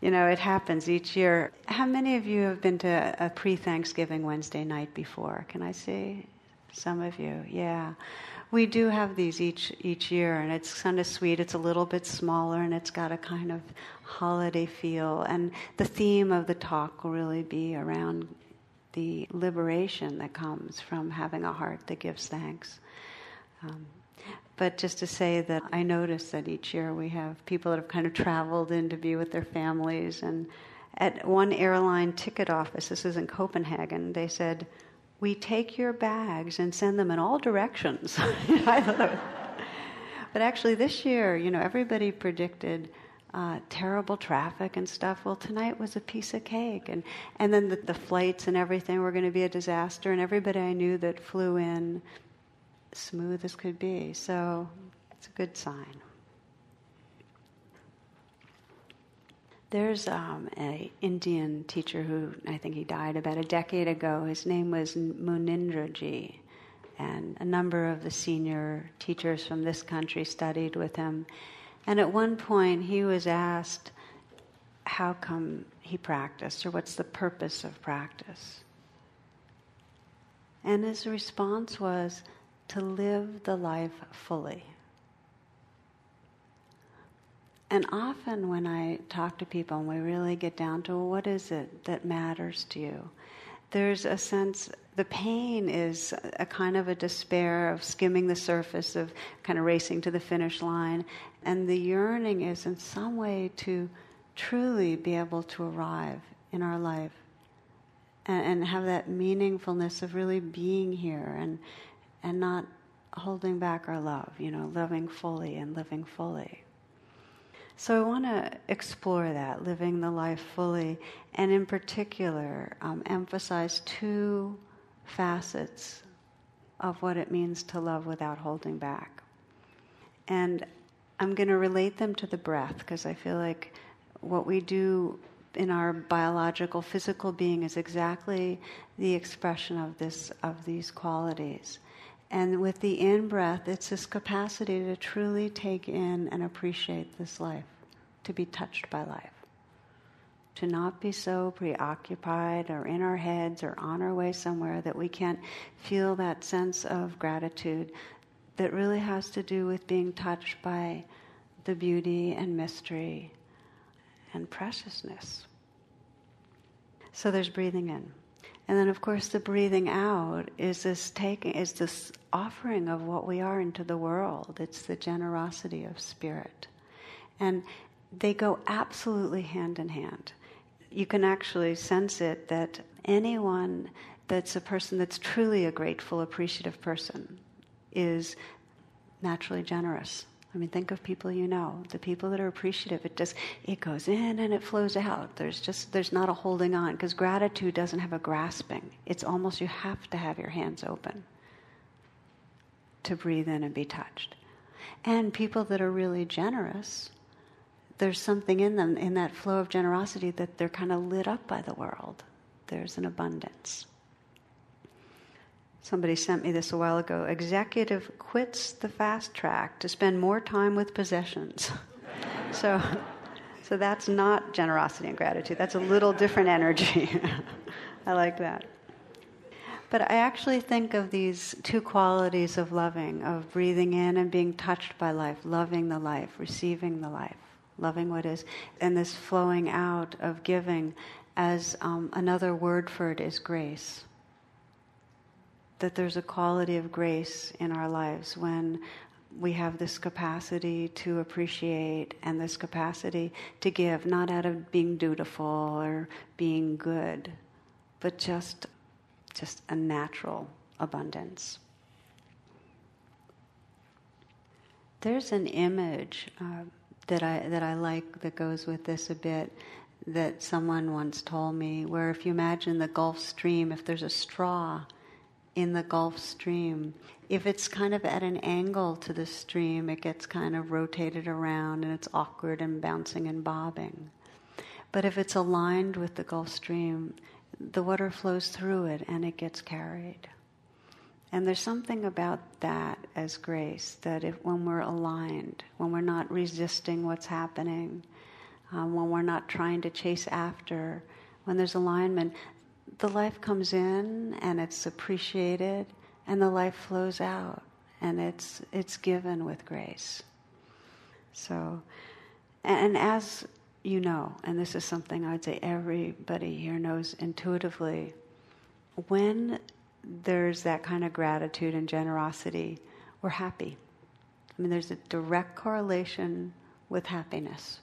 You know, it happens each year. How many of you have been to a pre Thanksgiving Wednesday night before? Can I see? Some of you, yeah. We do have these each each year, and it's kind of sweet. It's a little bit smaller, and it's got a kind of holiday feel. And the theme of the talk will really be around the liberation that comes from having a heart that gives thanks. Um, but just to say that I notice that each year we have people that have kind of traveled in to be with their families. And at one airline ticket office, this is in Copenhagen, they said, We take your bags and send them in all directions. but actually, this year, you know, everybody predicted. Uh, terrible traffic and stuff. Well, tonight was a piece of cake, and and then the, the flights and everything were going to be a disaster. And everybody I knew that flew in smooth as could be. So it's a good sign. There's um, an Indian teacher who I think he died about a decade ago. His name was Munindraji, and a number of the senior teachers from this country studied with him. And at one point, he was asked how come he practiced, or what's the purpose of practice. And his response was, to live the life fully. And often, when I talk to people and we really get down to what is it that matters to you, there's a sense, the pain is a kind of a despair of skimming the surface, of kind of racing to the finish line. And the yearning is, in some way, to truly be able to arrive in our life and, and have that meaningfulness of really being here and and not holding back our love, you know, loving fully and living fully. So I want to explore that, living the life fully, and in particular, um, emphasize two facets of what it means to love without holding back. And I'm going to relate them to the breath because I feel like what we do in our biological physical being is exactly the expression of this of these qualities and with the in breath, it's this capacity to truly take in and appreciate this life, to be touched by life, to not be so preoccupied or in our heads or on our way somewhere that we can't feel that sense of gratitude that really has to do with being touched by the beauty and mystery and preciousness. So there's breathing in. And then, of course, the breathing out is this taking, is this offering of what we are into the world. It's the generosity of spirit, and they go absolutely hand in hand. You can actually sense it that anyone that's a person that's truly a grateful, appreciative person is naturally generous. I mean, think of people you know. The people that are appreciative, it just it goes in and it flows out. There's just there's not a holding on because gratitude doesn't have a grasping. It's almost you have to have your hands open to breathe in and be touched. And people that are really generous, there's something in them in that flow of generosity that they're kind of lit up by the world. There's an abundance. Somebody sent me this a while ago. Executive quits the fast track to spend more time with possessions. so, so that's not generosity and gratitude. That's a little different energy. I like that. But I actually think of these two qualities of loving, of breathing in and being touched by life, loving the life, receiving the life, loving what is, and this flowing out of giving as um, another word for it is grace that there's a quality of grace in our lives when we have this capacity to appreciate and this capacity to give, not out of being dutiful or being good, but just, just a natural abundance. There's an image uh, that I that I like that goes with this a bit. That someone once told me, where if you imagine the Gulf Stream, if there's a straw in the Gulf Stream. If it's kind of at an angle to the stream, it gets kind of rotated around and it's awkward and bouncing and bobbing. But if it's aligned with the Gulf Stream, the water flows through it and it gets carried. And there's something about that as grace that if when we're aligned, when we're not resisting what's happening, um, when we're not trying to chase after, when there's alignment, the life comes in and it's appreciated and the life flows out and it's, it's given with grace. So, and as you know, and this is something I would say everybody here knows intuitively, when there's that kind of gratitude and generosity, we're happy. I mean, there's a direct correlation with happiness.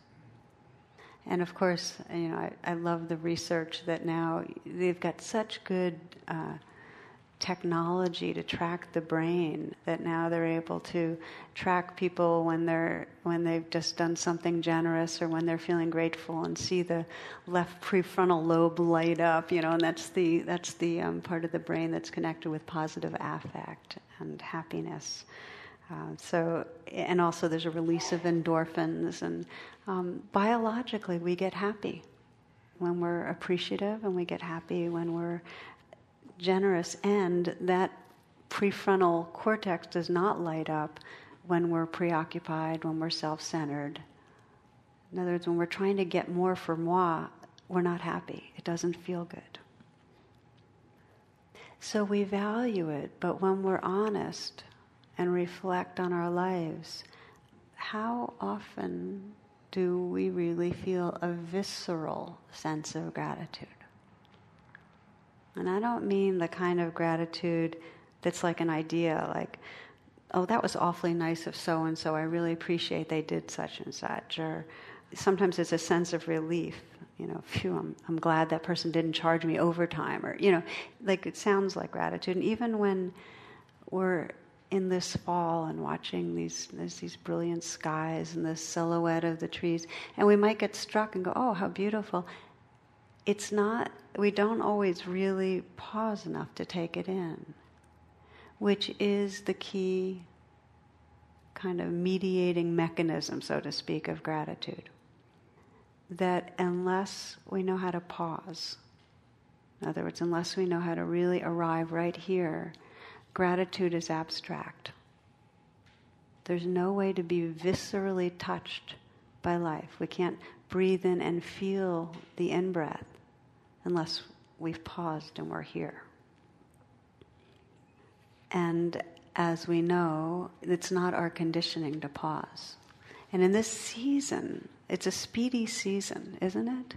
And of course, you know, I, I love the research that now they've got such good uh, technology to track the brain that now they're able to track people when they're when they've just done something generous or when they're feeling grateful and see the left prefrontal lobe light up you know and that's the that's the um, part of the brain that's connected with positive affect and happiness. Uh, so and also there's a release of endorphins and um, biologically we get happy when we're appreciative and we get happy when we're generous and that prefrontal cortex does not light up when we're preoccupied, when we're self centered. In other words, when we're trying to get more for moi, we're not happy. It doesn't feel good. So we value it, but when we're honest and reflect on our lives, how often do we really feel a visceral sense of gratitude? And I don't mean the kind of gratitude that's like an idea, like, oh, that was awfully nice of so and so. I really appreciate they did such and such. Or sometimes it's a sense of relief. You know, phew, I'm, I'm glad that person didn't charge me overtime. Or, you know, like it sounds like gratitude. And even when we're in this fall and watching these these brilliant skies and the silhouette of the trees and we might get struck and go oh how beautiful it's not, we don't always really pause enough to take it in, which is the key kind of mediating mechanism, so to speak, of gratitude. That unless we know how to pause, in other words, unless we know how to really arrive right here, gratitude is abstract. There's no way to be viscerally touched by life. We can't breathe in and feel the in breath unless we've paused and we're here. And as we know, it's not our conditioning to pause. And in this season, it's a speedy season, isn't it?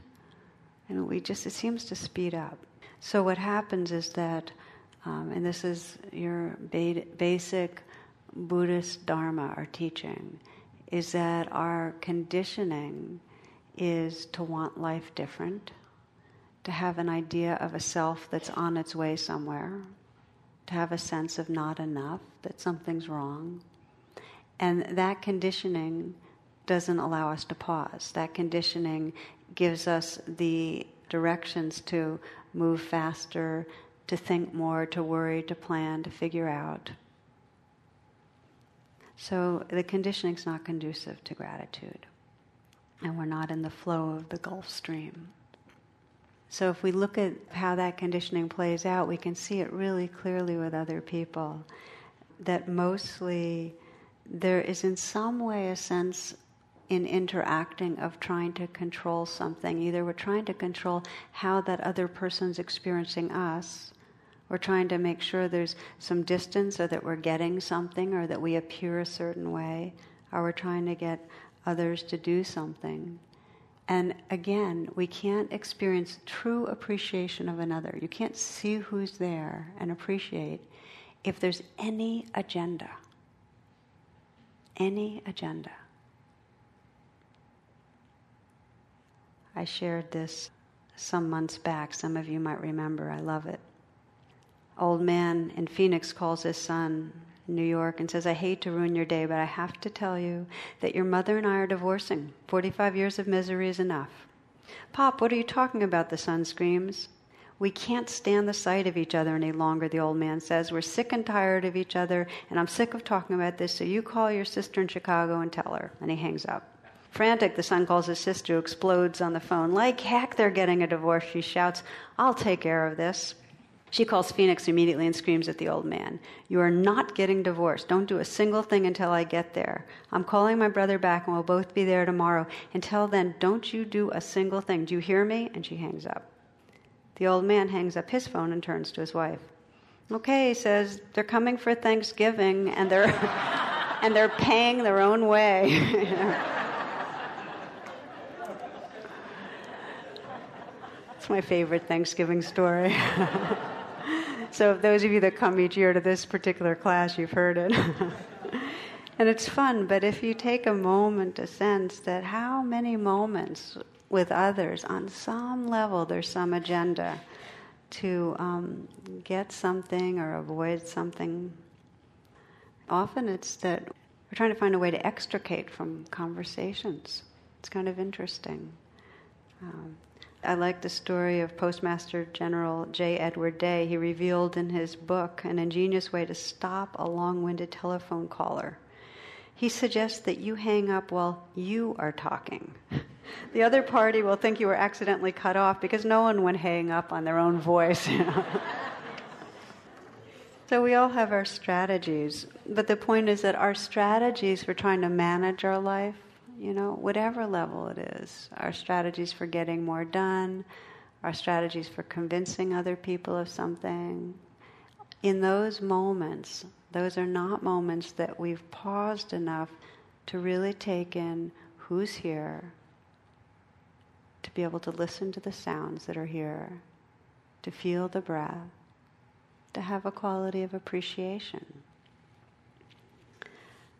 And we just, it seems to speed up. So what happens is that, um, and this is your ba- basic Buddhist Dharma, or teaching, is that our conditioning is to want life different, to have an idea of a self that's on its way somewhere, to have a sense of not enough, that something's wrong. And that conditioning doesn't allow us to pause. That conditioning gives us the directions to move faster, to think more, to worry, to plan, to figure out. So the conditioning is not conducive to gratitude. And we're not in the flow of the Gulf Stream. So if we look at how that conditioning plays out, we can see it really clearly with other people. That mostly there is in some way a sense in interacting of trying to control something. Either we're trying to control how that other person's experiencing us, we're trying to make sure there's some distance or that we're getting something or that we appear a certain way, or we're trying to get others to do something. And again, we can't experience true appreciation of another. You can't see who's there and appreciate if there's any agenda. Any agenda. I shared this some months back. Some of you might remember. I love it. Old man in Phoenix calls his son in New York and says, I hate to ruin your day, but I have to tell you that your mother and I are divorcing. 45 years of misery is enough. Pop, what are you talking about? The son screams. We can't stand the sight of each other any longer, the old man says. We're sick and tired of each other, and I'm sick of talking about this, so you call your sister in Chicago and tell her. And he hangs up. Frantic, the son calls his sister, who explodes on the phone. Like heck, they're getting a divorce, she shouts. I'll take care of this. She calls Phoenix immediately and screams at the old man, You are not getting divorced. Don't do a single thing until I get there. I'm calling my brother back and we'll both be there tomorrow. Until then, don't you do a single thing. Do you hear me? And she hangs up. The old man hangs up his phone and turns to his wife. Okay, he says, they're coming for Thanksgiving and they're, and they're paying their own way. It's my favorite Thanksgiving story. So, those of you that come each year to this particular class, you've heard it. and it's fun, but if you take a moment to sense that how many moments with others, on some level, there's some agenda to um, get something or avoid something. Often it's that we're trying to find a way to extricate from conversations. It's kind of interesting. Um, I like the story of Postmaster General J. Edward Day. He revealed in his book an ingenious way to stop a long winded telephone caller. He suggests that you hang up while you are talking. The other party will think you were accidentally cut off because no one would hang up on their own voice. So we all have our strategies, but the point is that our strategies for trying to manage our life you know, whatever level it is. Our strategies for getting more done, our strategies for convincing other people of something. In those moments, those are not moments that we've paused enough to really take in who's here, to be able to listen to the sounds that are here, to feel the breath, to have a quality of appreciation.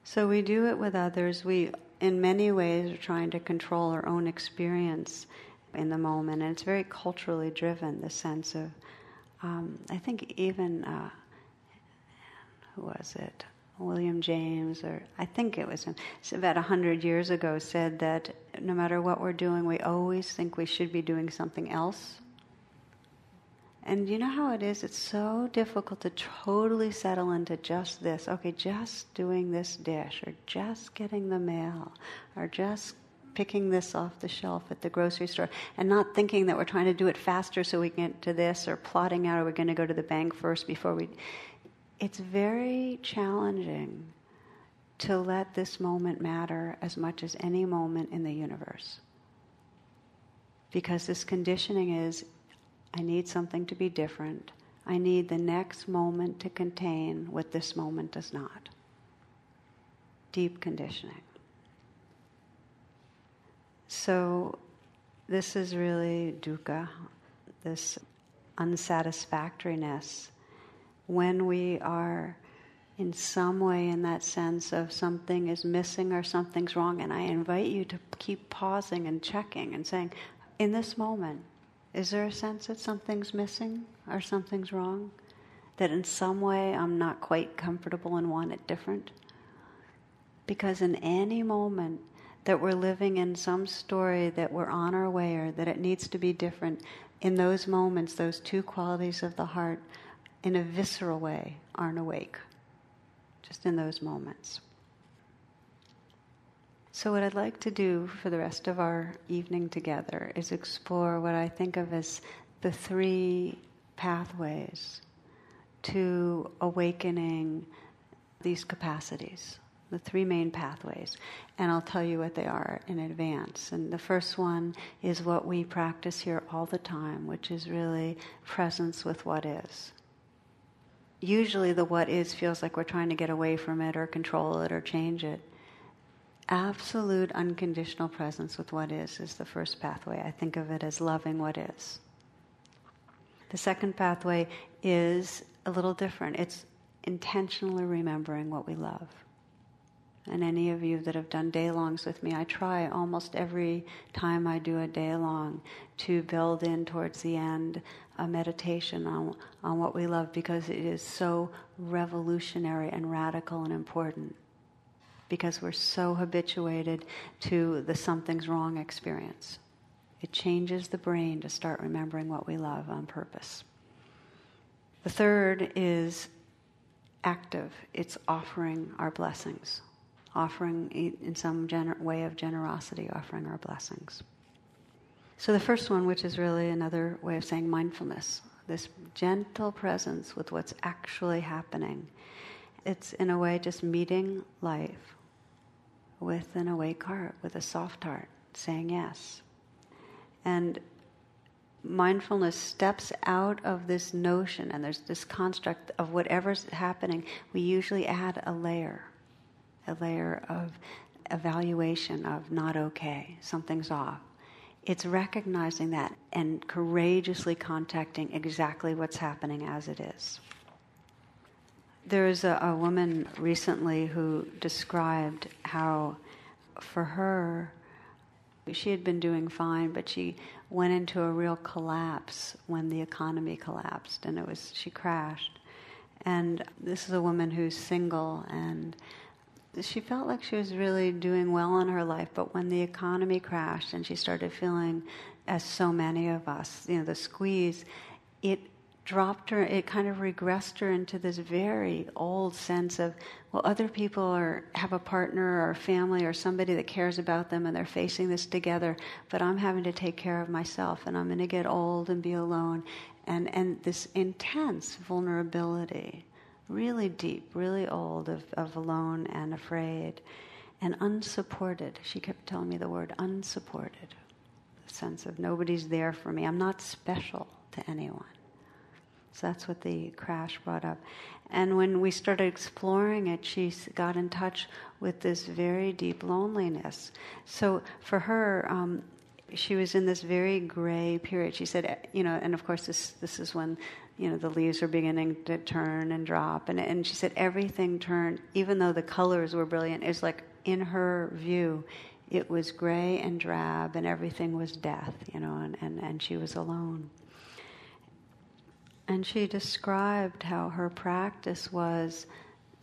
So we do it with others. We in many ways, are trying to control our own experience in the moment. And it's very culturally driven, the sense of, um, I think even, uh, who was it? William James, or I think it was him, about a hundred years ago, said that no matter what we're doing, we always think we should be doing something else and you know how it is? It's so difficult to totally settle into just this. Okay, just doing this dish, or just getting the mail, or just picking this off the shelf at the grocery store, and not thinking that we're trying to do it faster so we can get to this, or plotting out, are we going to go to the bank first before we. It's very challenging to let this moment matter as much as any moment in the universe. Because this conditioning is I need something to be different. I need the next moment to contain what this moment does not. Deep conditioning. So, this is really dukkha, this unsatisfactoriness. When we are in some way in that sense of something is missing or something's wrong, and I invite you to keep pausing and checking and saying, in this moment, is there a sense that something's missing or something's wrong? That in some way I'm not quite comfortable and want it different? Because in any moment that we're living in some story that we're on our way or that it needs to be different, in those moments, those two qualities of the heart, in a visceral way, aren't awake. Just in those moments. So, what I'd like to do for the rest of our evening together is explore what I think of as the three pathways to awakening these capacities, the three main pathways. And I'll tell you what they are in advance. And the first one is what we practice here all the time, which is really presence with what is. Usually, the what is feels like we're trying to get away from it or control it or change it absolute unconditional presence with what is is the first pathway. I think of it as loving what is. The second pathway is a little different. It's intentionally remembering what we love. And any of you that have done day longs with me, I try almost every time I do a day long to build in towards the end a meditation on, on what we love because it is so revolutionary and radical and important because we're so habituated to the something's wrong experience. It changes the brain to start remembering what we love on purpose. The third is active, it's offering our blessings, offering in some gener- way of generosity, offering our blessings. So, the first one, which is really another way of saying mindfulness, this gentle presence with what's actually happening. It's in a way just meeting life with an awake heart, with a soft heart, saying yes. And mindfulness steps out of this notion and there's this construct of whatever's happening, we usually add a layer, a layer of evaluation of not okay, something's off. It's recognizing that and courageously contacting exactly what's happening as it is. There's a, a woman recently who described how, for her, she had been doing fine, but she went into a real collapse when the economy collapsed, and it was she crashed. And this is a woman who's single, and she felt like she was really doing well in her life, but when the economy crashed and she started feeling, as so many of us, you know, the squeeze, it dropped her, it kind of regressed her into this very old sense of, well, other people are, have a partner or a family or somebody that cares about them and they're facing this together, but I'm having to take care of myself and I'm going to get old and be alone. And, and this intense vulnerability, really deep, really old, of, of alone and afraid and unsupported. She kept telling me the word unsupported, the sense of nobody's there for me. I'm not special to anyone. So that's what the crash brought up. And when we started exploring it, she got in touch with this very deep loneliness. So for her, um, she was in this very gray period. She said, you know, and of course this this is when you know the leaves are beginning to turn and drop, and and she said everything turned, even though the colors were brilliant. It was like in her view, it was gray and drab, and everything was death, you know, and and, and she was alone. And she described how her practice was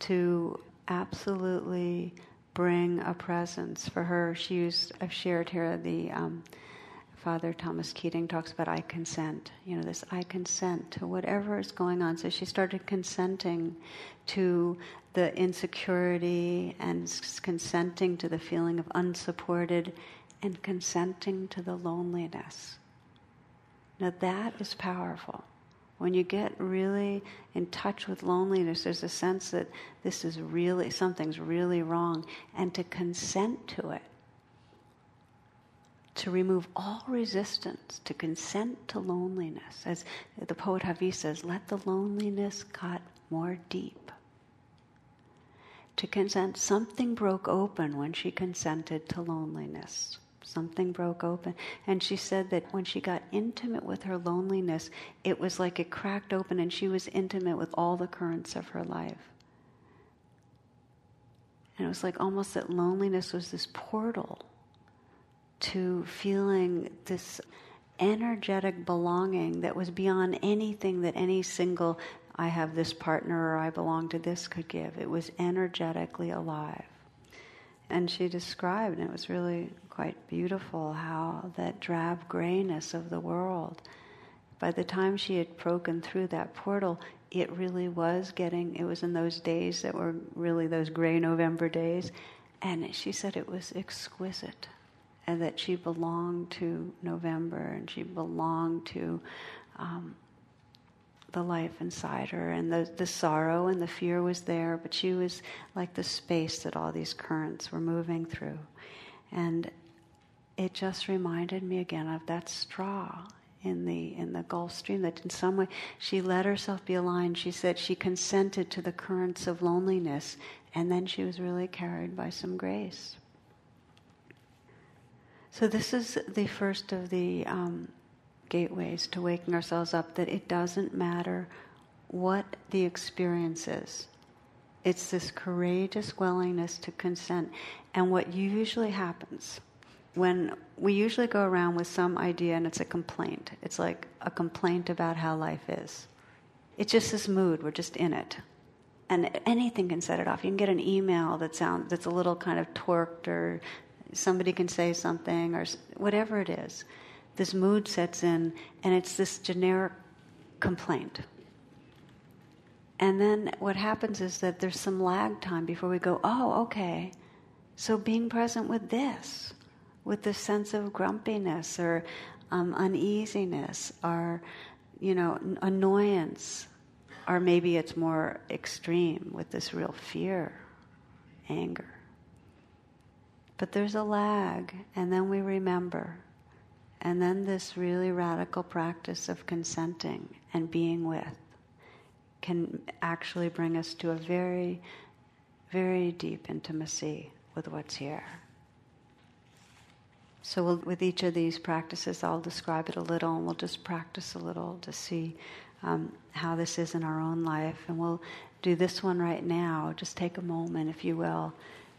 to absolutely bring a presence. For her, she used, I've shared here the um, Father Thomas Keating talks about I consent, you know, this I consent to whatever is going on. So she started consenting to the insecurity and consenting to the feeling of unsupported and consenting to the loneliness. Now that is powerful. When you get really in touch with loneliness, there's a sense that this is really, something's really wrong, and to consent to it. To remove all resistance, to consent to loneliness. As the poet Hafiz says, let the loneliness cut more deep. To consent, something broke open when she consented to loneliness. Something broke open. And she said that when she got intimate with her loneliness, it was like it cracked open and she was intimate with all the currents of her life. And it was like almost that loneliness was this portal to feeling this energetic belonging that was beyond anything that any single I have this partner or I belong to this could give. It was energetically alive. And she described, and it was really quite beautiful, how that drab grayness of the world, by the time she had broken through that portal, it really was getting, it was in those days that were really those gray November days. And she said it was exquisite and that she belonged to November and she belonged to um, the life inside her, and the, the sorrow and the fear was there, but she was like the space that all these currents were moving through. And it just reminded me again of that straw in the in the Gulf Stream that in some way she let herself be aligned. She said she consented to the currents of loneliness, and then she was really carried by some grace. So this is the first of the um, gateways to waking ourselves up that it doesn't matter what the experience is. It's this courageous willingness to consent. And what usually happens when we usually go around with some idea and it's a complaint, it's like a complaint about how life is. It's just this mood, we're just in it. And anything can set it off. You can get an email that sounds that's a little kind of torqued, or somebody can say something, or whatever it is this mood sets in, and it's this generic complaint. And then what happens is that there's some lag time before we go, oh, okay. So being present with this, with this sense of grumpiness or um, uneasiness or you know, annoyance, or maybe it's more extreme with this real fear, anger. But there's a lag, and then we remember. And then this really radical practice of consenting and being with can actually bring us to a very, very deep intimacy with what's here. So, we'll, with each of these practices, I'll describe it a little and we'll just practice a little to see um, how this is in our own life. And we'll do this one right now. Just take a moment, if you will,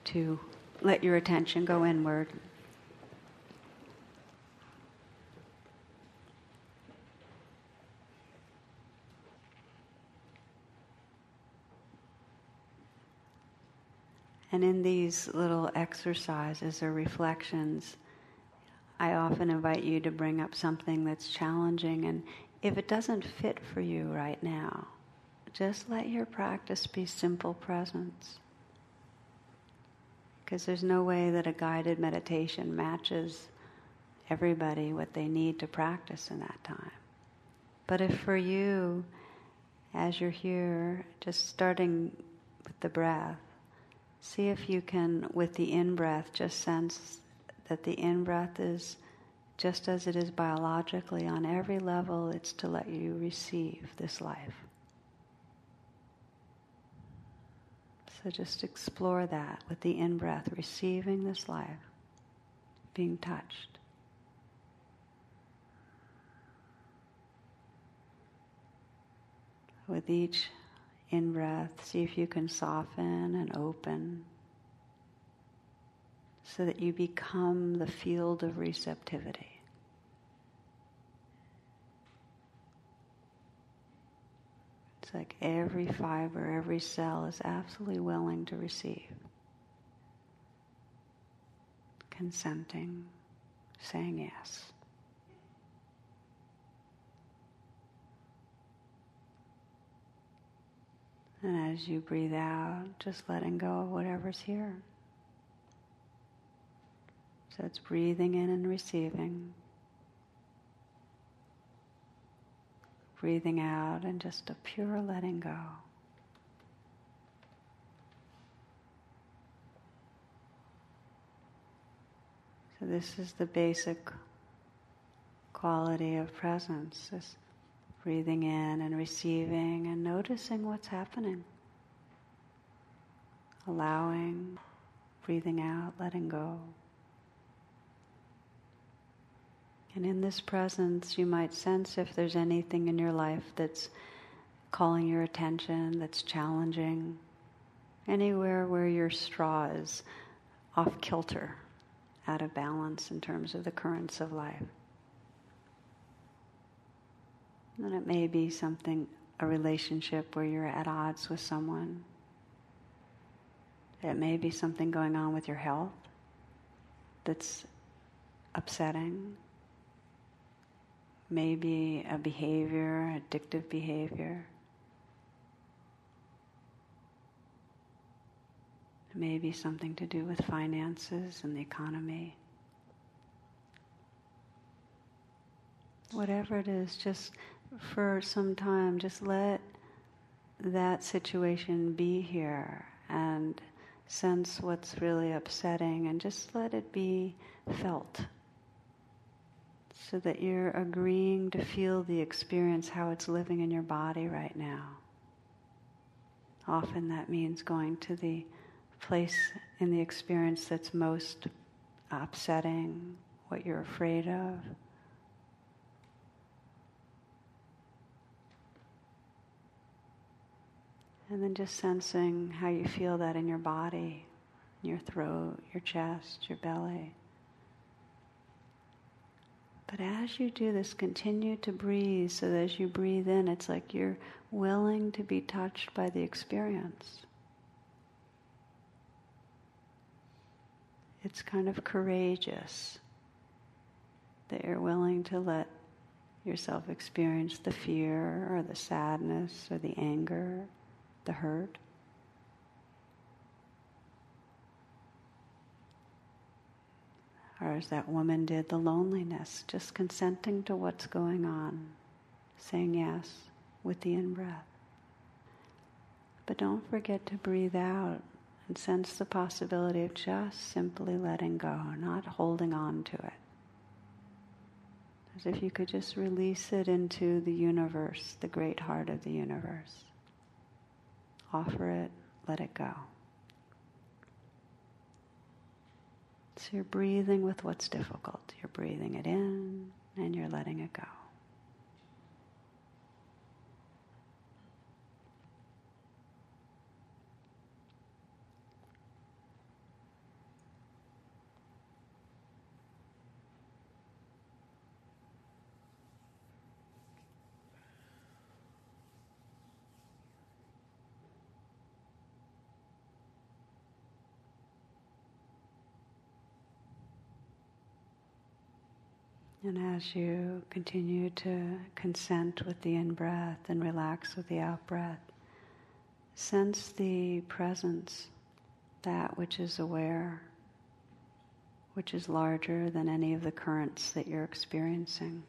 to let your attention go inward. And in these little exercises or reflections, I often invite you to bring up something that's challenging. And if it doesn't fit for you right now, just let your practice be simple presence. Because there's no way that a guided meditation matches everybody what they need to practice in that time. But if for you, as you're here, just starting with the breath, see if you can, with the in breath, just sense that the in breath is just as it is biologically on every level, it's to let you receive this life. So just explore that with the in breath, receiving this life, being touched. With each in breath, see if you can soften and open so that you become the field of receptivity. It's like every fiber, every cell is absolutely willing to receive. Consenting, saying yes. And as you breathe out, just letting go of whatever's here. So it's breathing in and receiving. breathing out and just a pure letting go. So, this is the basic quality of presence this breathing in and receiving and noticing what's happening. Allowing, breathing out, letting go. And in this presence, you might sense if there's anything in your life that's calling your attention, that's challenging, anywhere where your straw is off kilter, out of balance in terms of the currents of life. And it may be something, a relationship where you're at odds with someone. It may be something going on with your health that's upsetting maybe a behavior, addictive behavior. Maybe something to do with finances and the economy. Whatever it is, just for some time, just let that situation be here and sense what's really upsetting and just let it be felt so that you're agreeing to feel the experience, how it's living in your body right now. Often that means going to the place in the experience that's most upsetting, what you're afraid of. And then just sensing how you feel that in your body, your throat, your chest, your belly. But as you do this, continue to breathe so that as you breathe in, it's like you're willing to be touched by the experience. It's kind of courageous that you're willing to let yourself experience the fear or the sadness or the anger, the hurt. or as that woman did, the loneliness, just consenting to what's going on, saying yes with the in breath. But don't forget to breathe out and sense the possibility of just simply letting go, not holding on to it. As if you could just release it into the universe, the great heart of the universe. Offer it, let it go. So you're breathing with what's difficult. You're breathing it in and you're letting it go. And as you continue to consent with the in breath and relax with the out breath, sense the presence, that which is aware, which is larger than any of the currents that you're experiencing.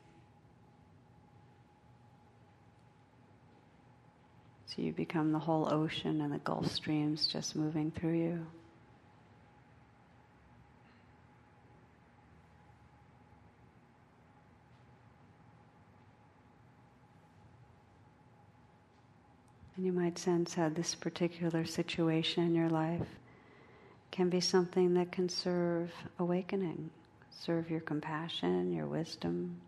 So you become the whole ocean and the Gulf streams just moving through you. And you might sense how this particular situation in your life can be something that can serve awakening, serve your compassion, your wisdom.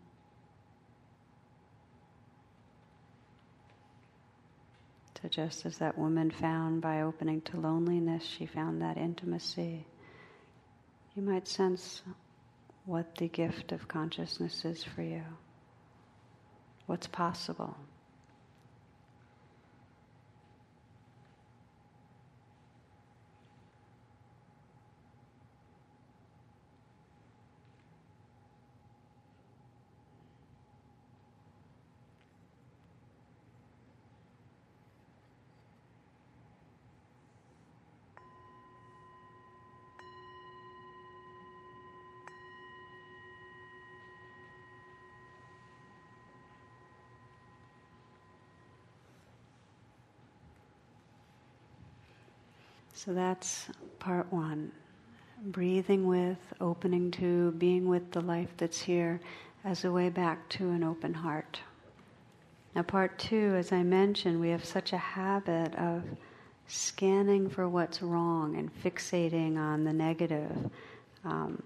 So, just as that woman found by opening to loneliness, she found that intimacy, you might sense what the gift of consciousness is for you, what's possible. So that's part one. Breathing with, opening to, being with the life that's here as a way back to an open heart. Now, part two, as I mentioned, we have such a habit of scanning for what's wrong and fixating on the negative. Um,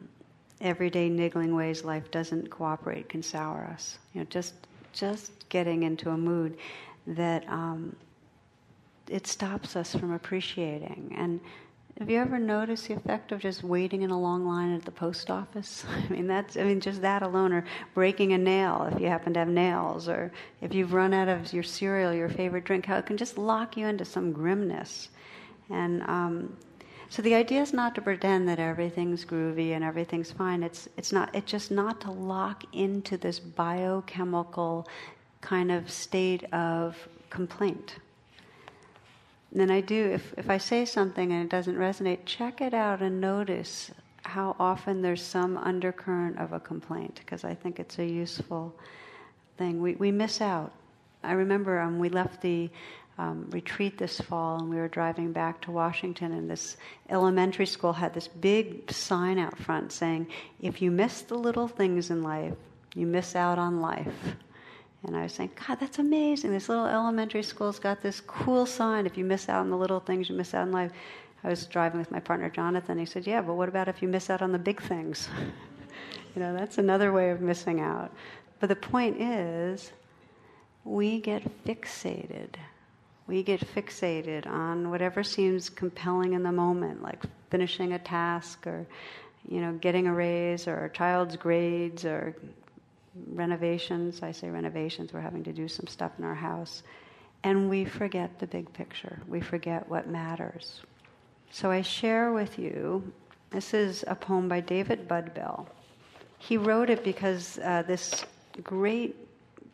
everyday niggling ways life doesn't cooperate can sour us. You know, just just getting into a mood that um, it stops us from appreciating. And have you ever noticed the effect of just waiting in a long line at the post office? I mean, that's I mean, just that alone, or breaking a nail if you happen to have nails, or if you've run out of your cereal, your favorite drink, how it can just lock you into some grimness. And um, so the idea is not to pretend that everything's groovy and everything's fine. It's it's not. It's just not to lock into this biochemical kind of state of complaint then I do, if, if I say something and it doesn't resonate, check it out and notice how often there's some undercurrent of a complaint, because I think it's a useful thing. We, we miss out. I remember um, we left the um, retreat this fall and we were driving back to Washington, and this elementary school had this big sign out front saying, If you miss the little things in life, you miss out on life. And I was saying, God, that's amazing. This little elementary school's got this cool sign. If you miss out on the little things, you miss out on life. I was driving with my partner Jonathan. He said, Yeah, but what about if you miss out on the big things? you know, that's another way of missing out. But the point is, we get fixated. We get fixated on whatever seems compelling in the moment, like finishing a task or, you know, getting a raise or a child's grades or renovations. I say renovations, we're having to do some stuff in our house. And we forget the big picture. We forget what matters. So I share with you this is a poem by David Budbill. He wrote it because uh, this great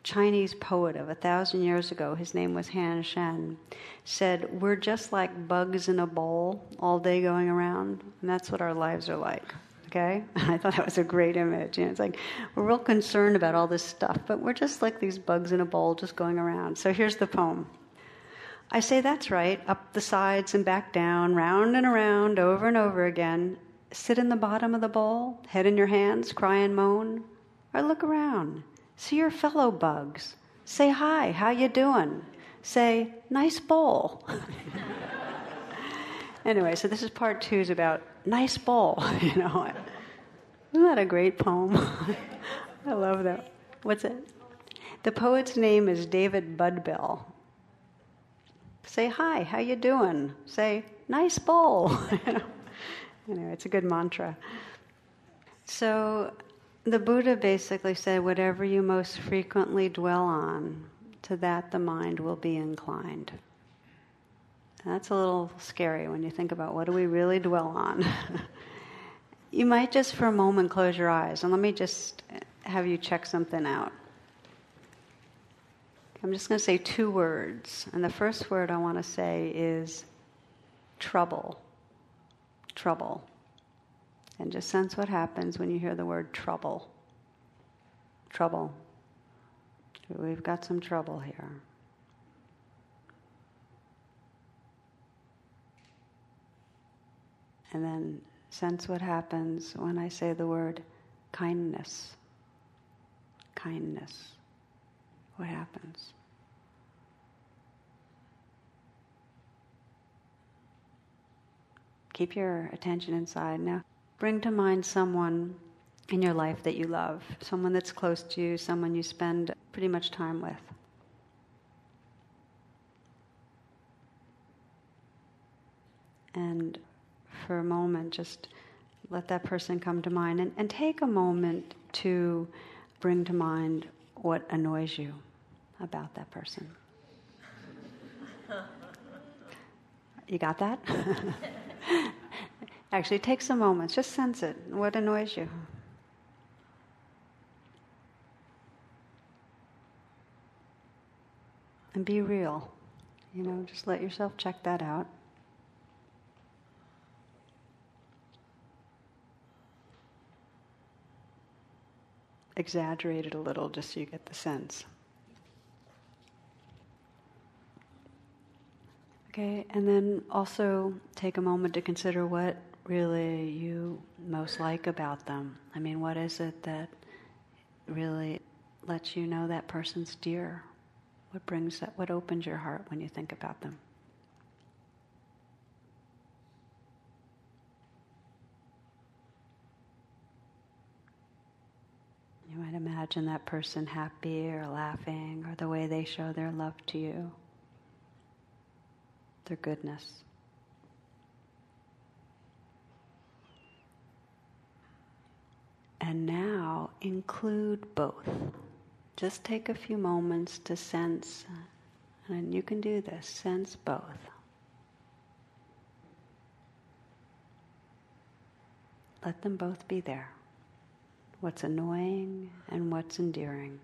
Chinese poet of a thousand years ago, his name was Han Shan, said, We're just like bugs in a bowl all day going around, and that's what our lives are like okay? I thought that was a great image. You know, it's like we're real concerned about all this stuff, but we're just like these bugs in a bowl just going around. So here's the poem. I say, that's right, up the sides and back down, round and around, over and over again. Sit in the bottom of the bowl, head in your hands, cry and moan. Or look around, see your fellow bugs. Say hi, how you doing? Say, nice bowl. anyway, so this is part two is about nice bowl, you know. Isn't that a great poem? I love that. What's it? The poet's name is David Budbill. Say hi, how you doing? Say nice bowl. You anyway, it's a good mantra. So the Buddha basically said, whatever you most frequently dwell on, to that the mind will be inclined. That's a little scary when you think about what do we really dwell on. you might just for a moment close your eyes and let me just have you check something out. I'm just going to say two words. And the first word I want to say is trouble. Trouble. And just sense what happens when you hear the word trouble. Trouble. We've got some trouble here. And then sense what happens when I say the word kindness. Kindness what happens. Keep your attention inside. Now, bring to mind someone in your life that you love, someone that's close to you, someone you spend pretty much time with. And for a moment, just let that person come to mind and, and take a moment to bring to mind what annoys you about that person. You got that? Actually, take some moments, just sense it. What annoys you? And be real. You know, just let yourself check that out. Exaggerate it a little just so you get the sense. Okay, and then also take a moment to consider what really you most like about them. I mean, what is it that really lets you know that person's dear? What brings that, what opens your heart when you think about them? You might imagine that person happy or laughing or the way they show their love to you, their goodness. And now include both. Just take a few moments to sense, and you can do this, sense both. Let them both be there what's annoying and what's endearing.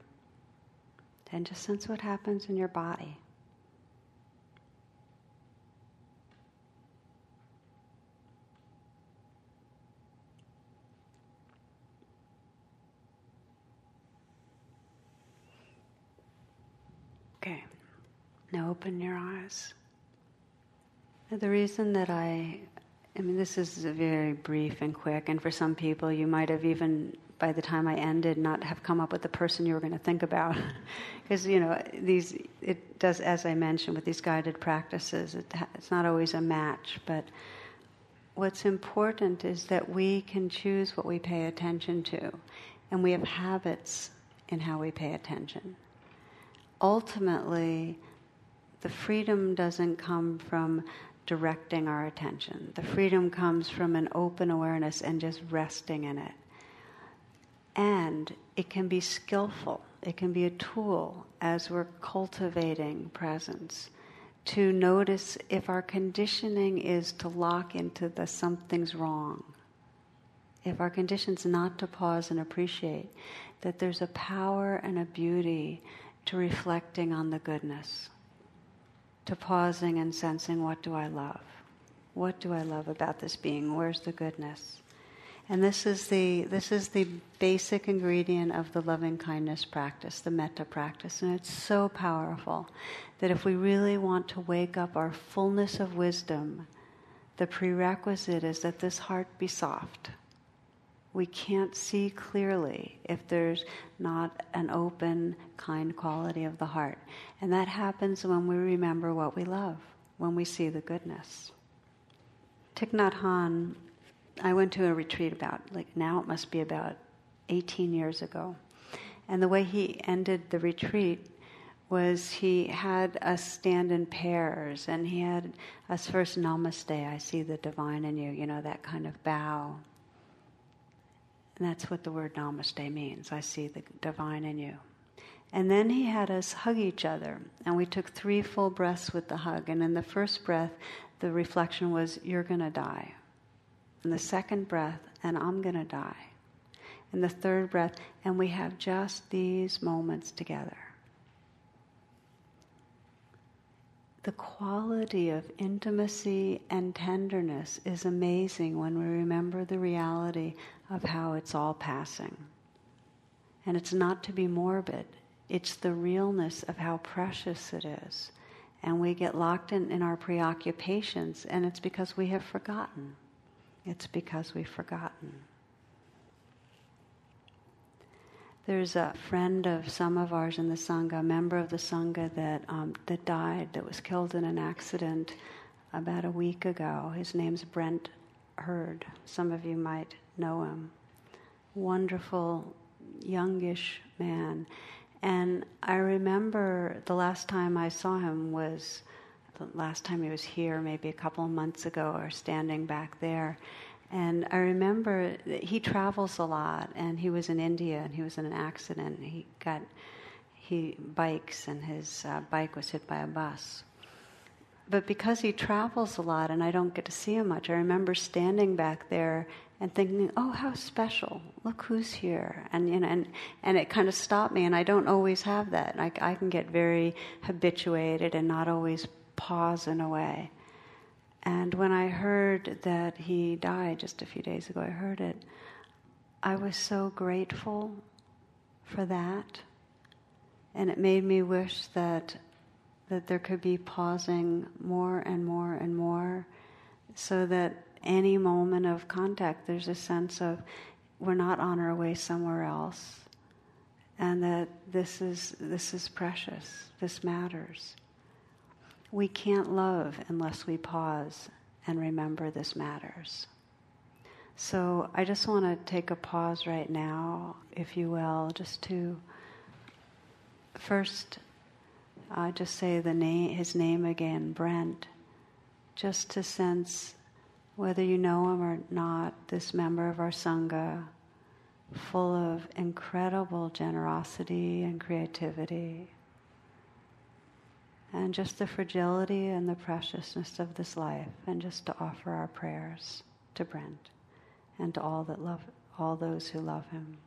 And just sense what happens in your body. Okay, now open your eyes. The reason that I, I mean, this is very brief and quick, and for some people, you might have even by the time I ended, not have come up with the person you were going to think about. Because, you know, these, it does, as I mentioned, with these guided practices, it, it's not always a match. But what's important is that we can choose what we pay attention to, and we have habits in how we pay attention. Ultimately, the freedom doesn't come from directing our attention. The freedom comes from an open awareness and just resting in it. And it can be skillful, it can be a tool as we're cultivating presence to notice if our conditioning is to lock into the something's wrong. If our condition's not to pause and appreciate that there's a power and a beauty to reflecting on the goodness, to pausing and sensing what do I love? What do I love about this being? Where's the goodness? And this is the this is the basic ingredient of the loving kindness practice, the metta practice, and it's so powerful that if we really want to wake up our fullness of wisdom, the prerequisite is that this heart be soft. We can't see clearly if there's not an open, kind quality of the heart. And that happens when we remember what we love, when we see the goodness. Thich Nhat Hanh I went to a retreat about, like now it must be about 18 years ago. And the way he ended the retreat was he had us stand in pairs and he had us first namaste, I see the divine in you, you know, that kind of bow. And that's what the word namaste means I see the divine in you. And then he had us hug each other, and we took three full breaths with the hug. And in the first breath, the reflection was, You're going to die. And the second breath, and I'm going to die. And the third breath, and we have just these moments together. The quality of intimacy and tenderness is amazing when we remember the reality of how it's all passing. And it's not to be morbid, it's the realness of how precious it is. And we get locked in, in our preoccupations, and it's because we have forgotten. It's because we've forgotten. There's a friend of some of ours in the Sangha, a member of the Sangha that, um, that died, that was killed in an accident about a week ago. His name's Brent Hurd. Some of you might know him. Wonderful, youngish man. And I remember the last time I saw him was the last time he was here, maybe a couple of months ago, or standing back there. And I remember he travels a lot, and he was in India, and he was in an accident. He got he bikes, and his uh, bike was hit by a bus. But because he travels a lot, and I don't get to see him much, I remember standing back there and thinking, "Oh, how special! Look who's here!" And you know, and and it kind of stopped me. And I don't always have that. I, I can get very habituated and not always pause in a way. And when I heard that he died just a few days ago, I heard it. I was so grateful for that. And it made me wish that that there could be pausing more and more and more so that any moment of contact there's a sense of we're not on our way somewhere else and that this is this is precious this matters we can't love unless we pause and remember this matters. So I just want to take a pause right now, if you will, just to first uh, just say the name, his name again, Brent, just to sense whether you know him or not, this member of our Sangha, full of incredible generosity and creativity and just the fragility and the preciousness of this life, and just to offer our prayers to Brent and to all that love all those who love him.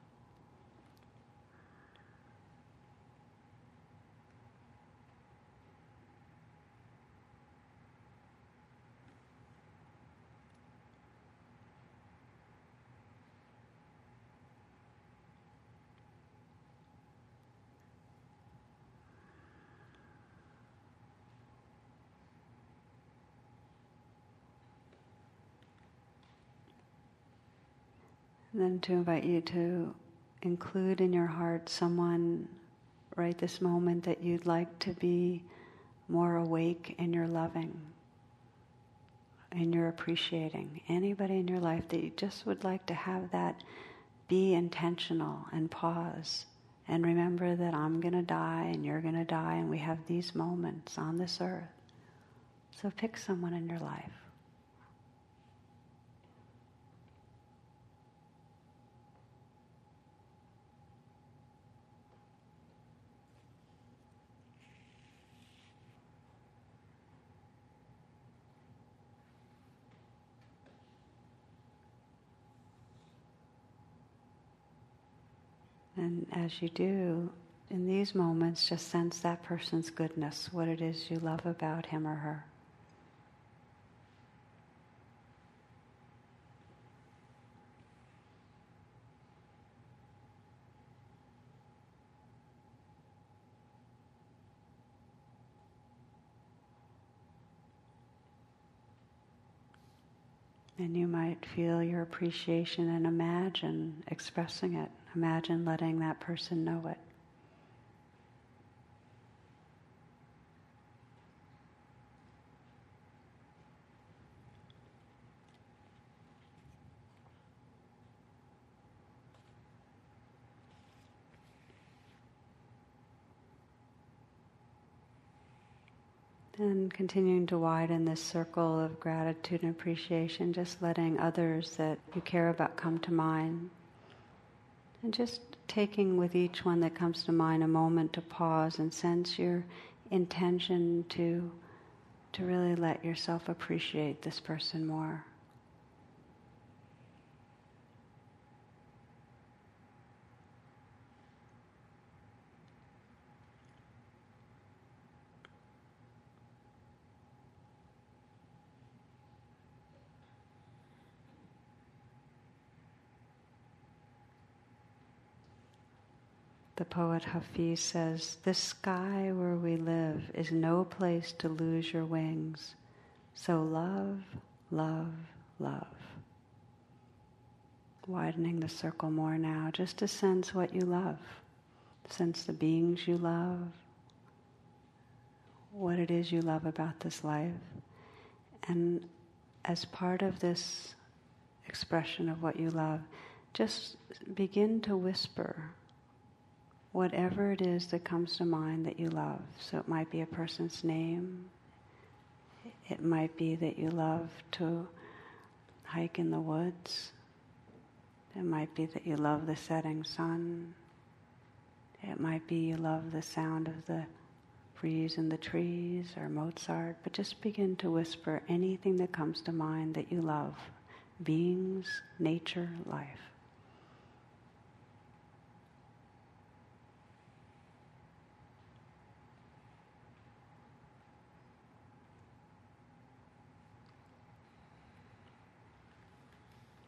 Then to invite you to include in your heart someone right this moment that you'd like to be more awake in your loving, in your appreciating. Anybody in your life that you just would like to have that be intentional and pause and remember that I'm going to die and you're going to die and we have these moments on this earth. So pick someone in your life. And as you do, in these moments, just sense that person's goodness, what it is you love about him or her. And you might feel your appreciation and imagine expressing it. Imagine letting that person know it. And continuing to widen this circle of gratitude and appreciation, just letting others that you care about come to mind. And just taking with each one that comes to mind a moment to pause and sense your intention to, to really let yourself appreciate this person more. The poet Hafiz says, This sky where we live is no place to lose your wings. So love, love, love. Widening the circle more now, just to sense what you love. Sense the beings you love, what it is you love about this life. And as part of this expression of what you love, just begin to whisper whatever it is that comes to mind that you love. So it might be a person's name, it might be that you love to hike in the woods, it might be that you love the setting sun, it might be you love the sound of the breeze in the trees or Mozart, but just begin to whisper anything that comes to mind that you love. Beings, nature, life.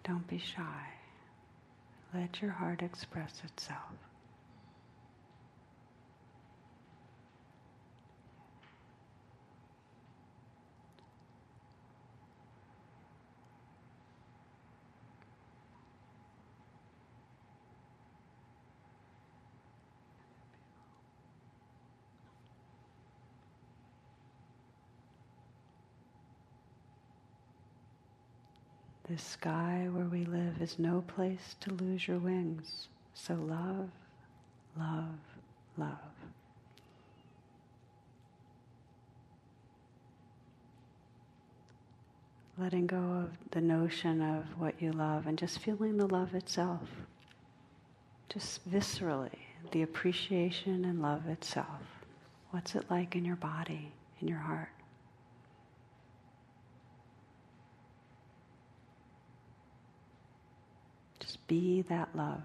Don't be shy. Let your heart express itself. The sky where we live is no place to lose your wings. So love, love, love. Letting go of the notion of what you love and just feeling the love itself. Just viscerally, the appreciation and love itself. What's it like in your body, in your heart? Be that love.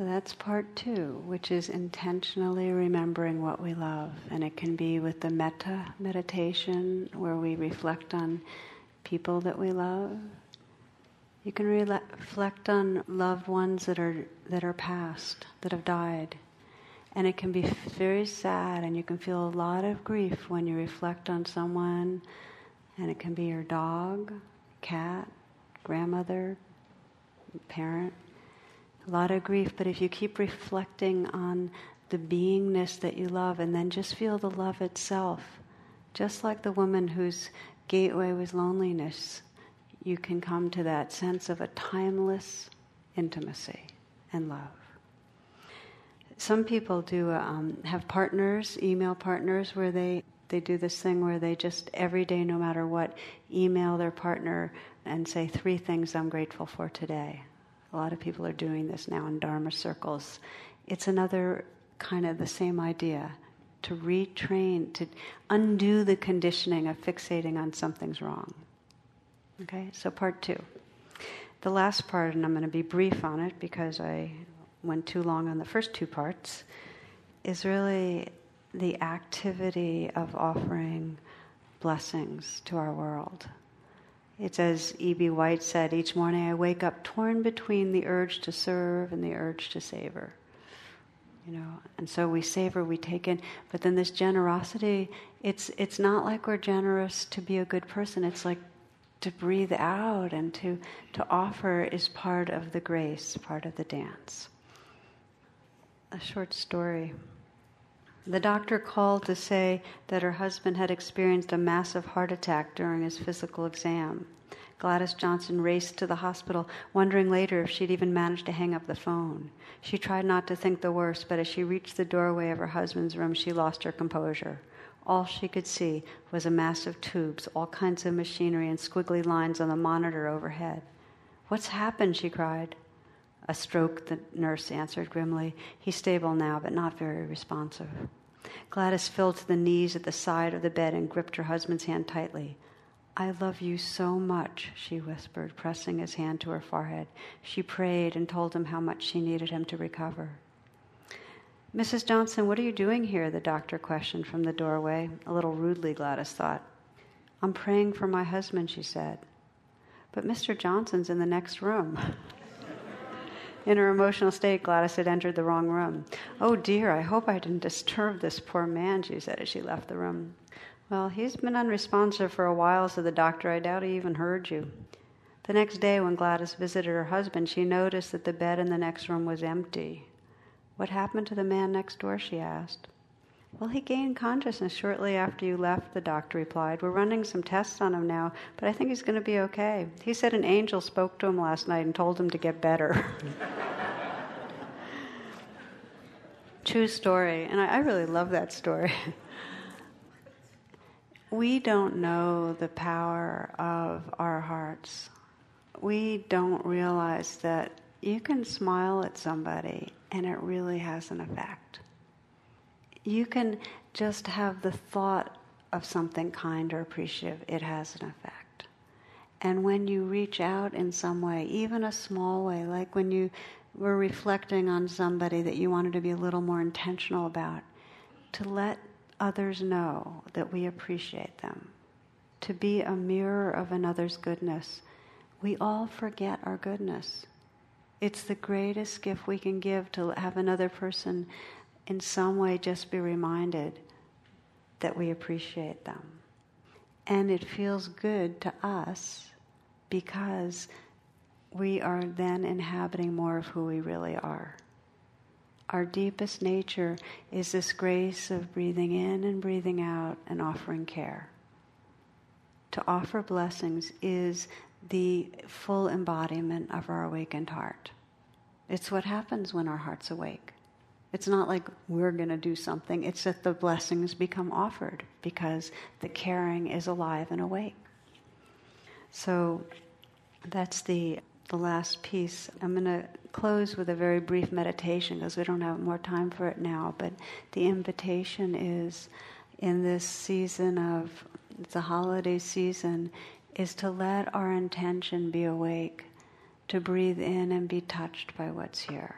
So that's part two, which is intentionally remembering what we love. And it can be with the metta meditation, where we reflect on people that we love. You can re- reflect on loved ones that are, that are past, that have died. And it can be very sad, and you can feel a lot of grief when you reflect on someone. And it can be your dog, cat, grandmother, parent a lot of grief, but if you keep reflecting on the beingness that you love and then just feel the love itself, just like the woman whose gateway was loneliness, you can come to that sense of a timeless intimacy and love. Some people do um, have partners, email partners, where they, they do this thing where they just every day, no matter what, email their partner and say three things I'm grateful for today. A lot of people are doing this now in Dharma circles. It's another kind of the same idea to retrain, to undo the conditioning of fixating on something's wrong. Okay, so part two. The last part, and I'm going to be brief on it because I went too long on the first two parts, is really the activity of offering blessings to our world. It's as E.B. White said each morning I wake up torn between the urge to serve and the urge to savor. You know, and so we savor, we take in, but then this generosity, it's it's not like we're generous to be a good person. It's like to breathe out and to, to offer is part of the grace, part of the dance. A short story. The doctor called to say that her husband had experienced a massive heart attack during his physical exam. Gladys Johnson raced to the hospital, wondering later if she'd even managed to hang up the phone. She tried not to think the worst, but as she reached the doorway of her husband's room, she lost her composure. All she could see was a mass of tubes, all kinds of machinery, and squiggly lines on the monitor overhead. What's happened? she cried. A stroke, the nurse answered grimly. He's stable now, but not very responsive. Gladys fell to the knees at the side of the bed and gripped her husband's hand tightly. I love you so much, she whispered, pressing his hand to her forehead. She prayed and told him how much she needed him to recover. Mrs. Johnson, what are you doing here? the doctor questioned from the doorway. A little rudely, Gladys thought. I'm praying for my husband, she said. But Mr. Johnson's in the next room. In her emotional state, Gladys had entered the wrong room. Oh dear, I hope I didn't disturb this poor man, she said as she left the room. Well, he's been unresponsive for a while, said the doctor. I doubt he even heard you. The next day, when Gladys visited her husband, she noticed that the bed in the next room was empty. What happened to the man next door? she asked. Well, he gained consciousness shortly after you left, the doctor replied. We're running some tests on him now, but I think he's going to be okay. He said an angel spoke to him last night and told him to get better. True story, and I, I really love that story. we don't know the power of our hearts. We don't realize that you can smile at somebody and it really has an effect. You can just have the thought of something kind or appreciative, it has an effect. And when you reach out in some way, even a small way, like when you were reflecting on somebody that you wanted to be a little more intentional about, to let others know that we appreciate them, to be a mirror of another's goodness. We all forget our goodness. It's the greatest gift we can give to have another person in some way just be reminded that we appreciate them. And it feels good to us because we are then inhabiting more of who we really are. Our deepest nature is this grace of breathing in and breathing out and offering care. To offer blessings is the full embodiment of our awakened heart. It's what happens when our heart's awake. It's not like we're going to do something, it's that the blessings become offered because the caring is alive and awake. So that's the, the last piece. I'm going to close with a very brief meditation because we don't have more time for it now. But the invitation is in this season of, it's a holiday season, is to let our intention be awake, to breathe in and be touched by what's here,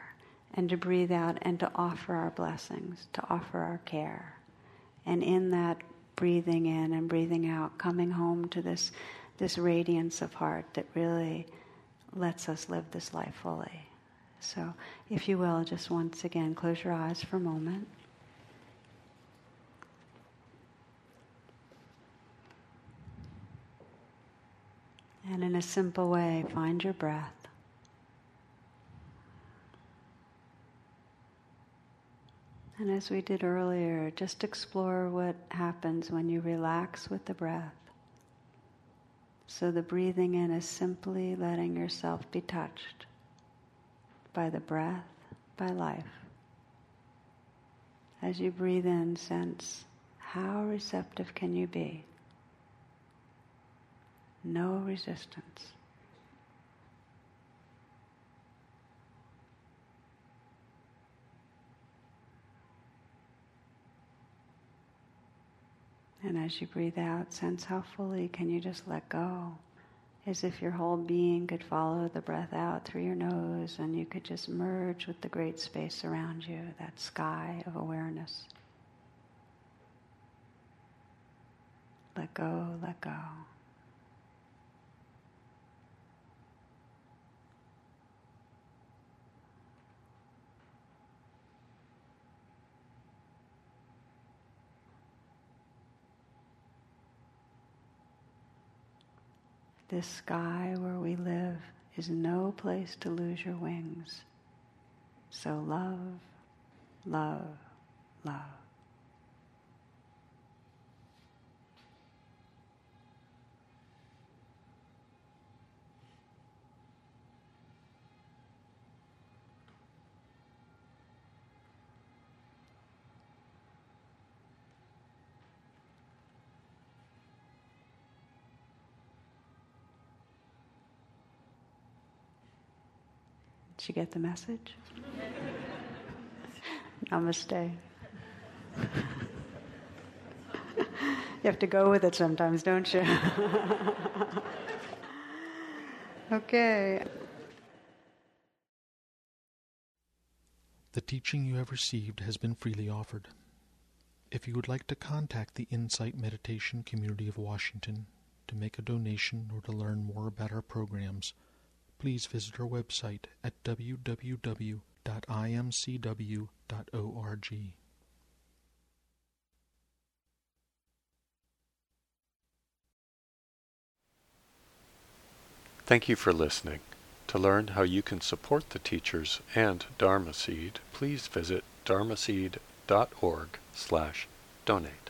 and to breathe out and to offer our blessings, to offer our care. And in that breathing in and breathing out, coming home to this, this radiance of heart that really lets us live this life fully. So, if you will, just once again, close your eyes for a moment. And in a simple way, find your breath. And as we did earlier, just explore what happens when you relax with the breath. So the breathing in is simply letting yourself be touched by the breath, by life. As you breathe in, sense how receptive can you be? No resistance. And as you breathe out, sense how fully can you just let go as if your whole being could follow the breath out through your nose and you could just merge with the great space around you, that sky of awareness. Let go, let go. This sky where we live is no place to lose your wings. So love, love, love. Did you get the message? Namaste. you have to go with it sometimes, don't you? okay. The teaching you have received has been freely offered. If you would like to contact the Insight Meditation Community of Washington to make a donation or to learn more about our programs, please visit our website at www.imcw.org. Thank you for listening. To learn how you can support the teachers and Dharma Seed, please visit dharmaseed.org slash donate.